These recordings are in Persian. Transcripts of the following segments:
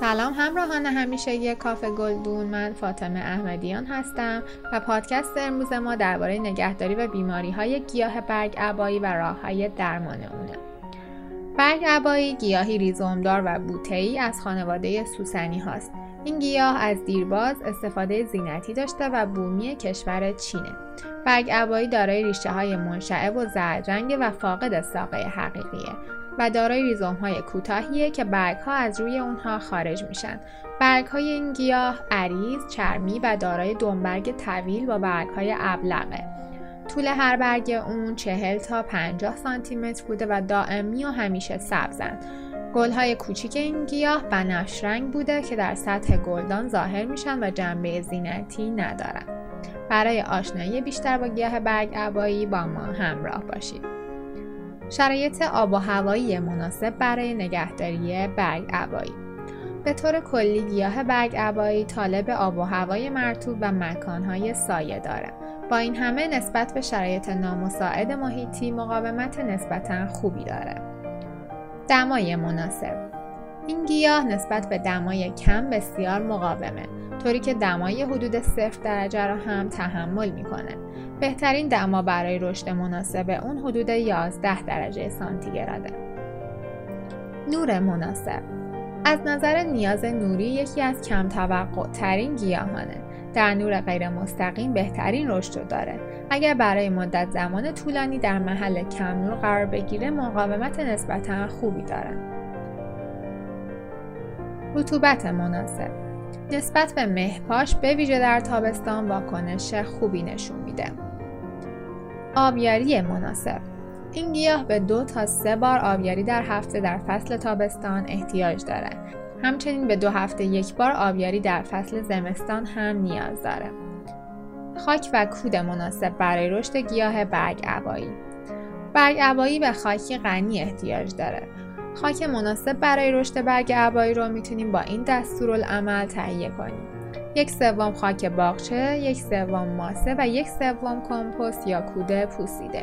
سلام همراهان همیشه کافه گلدون. من فاطمه احمدیان هستم و پادکست امروز ما درباره نگهداری و بیماری های گیاه برگ عبایی و راه های درمان اونه. برگ عبایی گیاهی ریزومدار و بوته‌ای از خانواده سوسنی هاست. این گیاه از دیرباز استفاده زینتی داشته و بومی کشور چینه. برگ عبایی دارای ریشه های منشعب و زرد رنگ و فاقد ساقه حقیقیه. و دارای ریزوم های کوتاهیه که برگ ها از روی اونها خارج میشن. برگ های این گیاه عریض، چرمی و دارای دنبرگ طویل با برگ های ابلغه. طول هر برگ اون 40 تا 50 سانتی متر بوده و دائمی و همیشه سبزن. گل های کوچیک این گیاه بنفش رنگ بوده که در سطح گلدان ظاهر میشن و جنبه زینتی ندارن. برای آشنایی بیشتر با گیاه برگ عبایی با ما همراه باشید. شرایط آب و هوایی مناسب برای نگهداری برگ عبایی به طور کلی گیاه برگ عبایی طالب آب و هوای مرطوب و مکانهای سایه داره. با این همه نسبت به شرایط نامساعد محیطی مقاومت نسبتا خوبی داره. دمای مناسب. این گیاه نسبت به دمای کم بسیار مقاومه. طوری که دمای حدود صفر درجه را هم تحمل می‌کنه بهترین دما برای رشد مناسب اون حدود 11 درجه سانتیگراده. نور مناسب از نظر نیاز نوری یکی از کم توقع ترین گیاهانه. در نور غیر مستقیم بهترین رشد رو داره. اگر برای مدت زمان طولانی در محل کم نور قرار بگیره مقاومت نسبتا خوبی داره. رطوبت مناسب نسبت به مهپاش به ویژه در تابستان واکنش خوبی نشون میده. آبیاری مناسب این گیاه به دو تا سه بار آبیاری در هفته در فصل تابستان احتیاج داره. همچنین به دو هفته یک بار آبیاری در فصل زمستان هم نیاز داره. خاک و کود مناسب برای رشد گیاه برگ عبایی برگ عبایی به خاکی غنی احتیاج داره. خاک مناسب برای رشد برگ عبایی رو می‌تونیم با این دستورالعمل تهیه کنیم. یک سوم خاک باغچه، یک سوم ماسه و یک سوم کمپوست یا کوده پوسیده.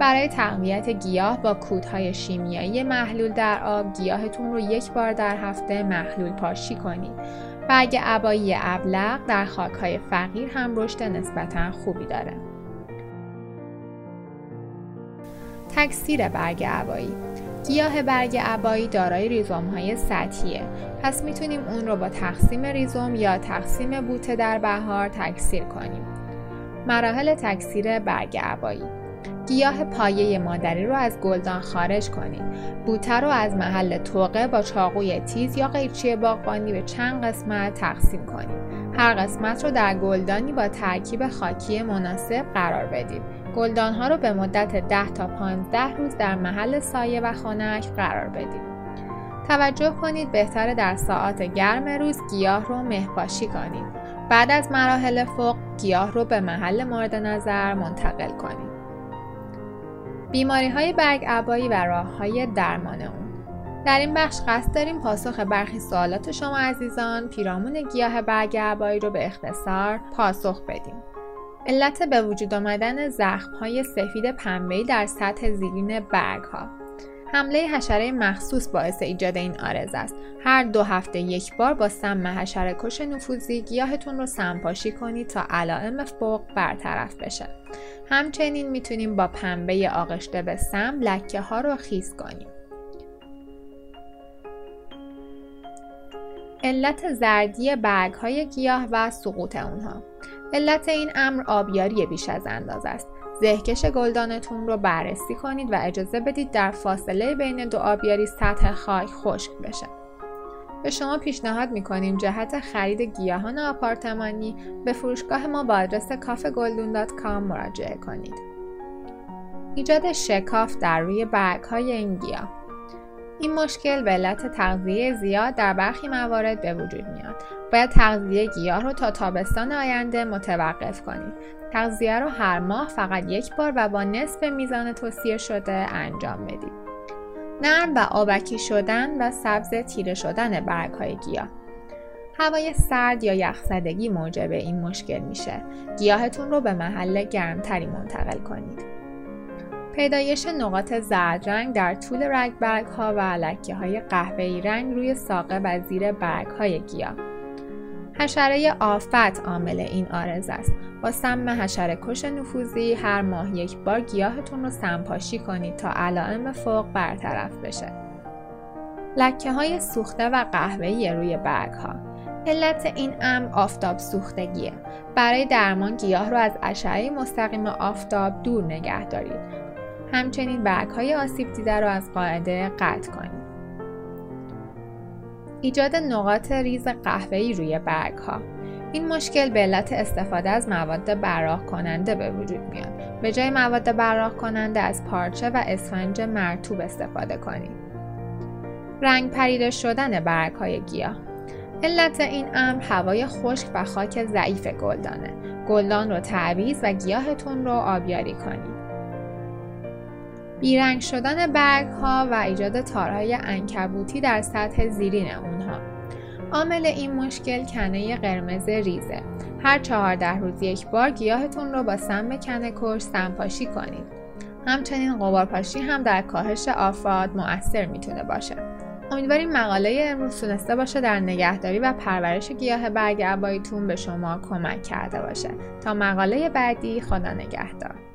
برای تقویت گیاه با کودهای شیمیایی محلول در آب گیاهتون رو یک بار در هفته محلول پاشی کنید. برگ عبایی ابلق در خاکهای فقیر هم رشد نسبتا خوبی داره. تکثیر برگ عبایی گیاه برگ عبایی دارای ریزوم های سطحیه. پس می‌تونیم اون رو با تقسیم ریزوم یا تقسیم بوته در بهار تکثیر کنیم. مراحل تکثیر برگ عبایی. گیاه پایه مادری رو از گلدان خارج کنید. بوته رو از محل توقه با چاقوی تیز یا قیچی باغبانی به چند قسمت تقسیم کنید. هر قسمت رو در گلدانی با ترکیب خاکی مناسب قرار بدید. گلدان ها رو به مدت 10 تا 15 روز در محل سایه و خنک قرار بدید. توجه کنید بهتره در ساعات گرم روز گیاه رو مهپاشی کنید. بعد از مراحل فوق گیاه رو به محل مورد نظر منتقل کنید. بیماری های برگ عبایی و راه های درمان اون در این بخش قصد داریم پاسخ برخی سوالات شما عزیزان پیرامون گیاه برگ عبایی رو به اختصار پاسخ بدیم. علت به وجود آمدن زخم های سفید پنبه‌ای در سطح زیرین برگ ها حمله حشره مخصوص باعث ایجاد این آرز است. هر دو هفته یک بار با سم حشره کش نفوذی گیاهتون رو سمپاشی کنید تا علائم فوق برطرف بشه. همچنین می‌تونیم با پنبه آغشته به سم لکه ها رو خیز کنیم. علت زردی برگ های گیاه و سقوط اونها علت این امر آبیاری بیش از اندازه است زهکش گلدانتون رو بررسی کنید و اجازه بدید در فاصله بین دو آبیاری سطح خاک خشک بشه. به شما پیشنهاد می‌کنیم جهت خرید گیاهان آپارتمانی به فروشگاه ما با آدرس کافه مراجعه کنید. ایجاد شکاف در روی برگ های این گیاه. این مشکل به علت تغذیه زیاد در برخی موارد به وجود میاد. باید تغذیه گیاه رو تا تابستان آینده متوقف کنید. تغذیه رو هر ماه فقط یک بار و با نصف میزان توصیه شده انجام بدید. نرم و آبکی شدن و سبز تیره شدن برگ های گیاه هوای سرد یا یخزدگی موجب این مشکل میشه. گیاهتون رو به محل گرمتری منتقل کنید. پیدایش نقاط زرد در طول رگ برگ ها و لکه های قهوه‌ای رنگ روی ساقه و زیر برگ های گیاه. حشره آفت عامل این آرز است. با سم حشره کش نفوذی هر ماه یک بار گیاهتون رو سمپاشی کنید تا علائم فوق برطرف بشه. لکه های سوخته و قهوه‌ای روی برگ ها علت این امر آفتاب سوختگیه. برای درمان گیاه رو از اشعه مستقیم آفتاب دور نگه دارید. همچنین برگ های آسیب دیده رو از قاعده قطع کنید ایجاد نقاط ریز قهوه‌ای روی برگ ها این مشکل به علت استفاده از مواد براق کننده به وجود میاد. به جای مواد براق کننده از پارچه و اسفنج مرتوب استفاده کنید رنگ پریده شدن برگ های گیاه. علت این امر هوای خشک و خاک ضعیف گلدانه. گلدان رو تعویز و گیاهتون رو آبیاری کنید بیرنگ شدن برگ ها و ایجاد تارهای انکبوتی در سطح زیرین اونها. عامل این مشکل کنه قرمز ریزه. هر چهارده روز یک بار گیاهتون رو با سم کنه کش سمپاشی کنید. همچنین قبارپاشی هم در کاهش آفات مؤثر می‌تونه باشه. امیدواریم مقاله امروز تونسته باشه در نگهداری و پرورش گیاه برگ عباییتون به شما کمک کرده باشه. تا مقاله بعدی خدا نگهدار.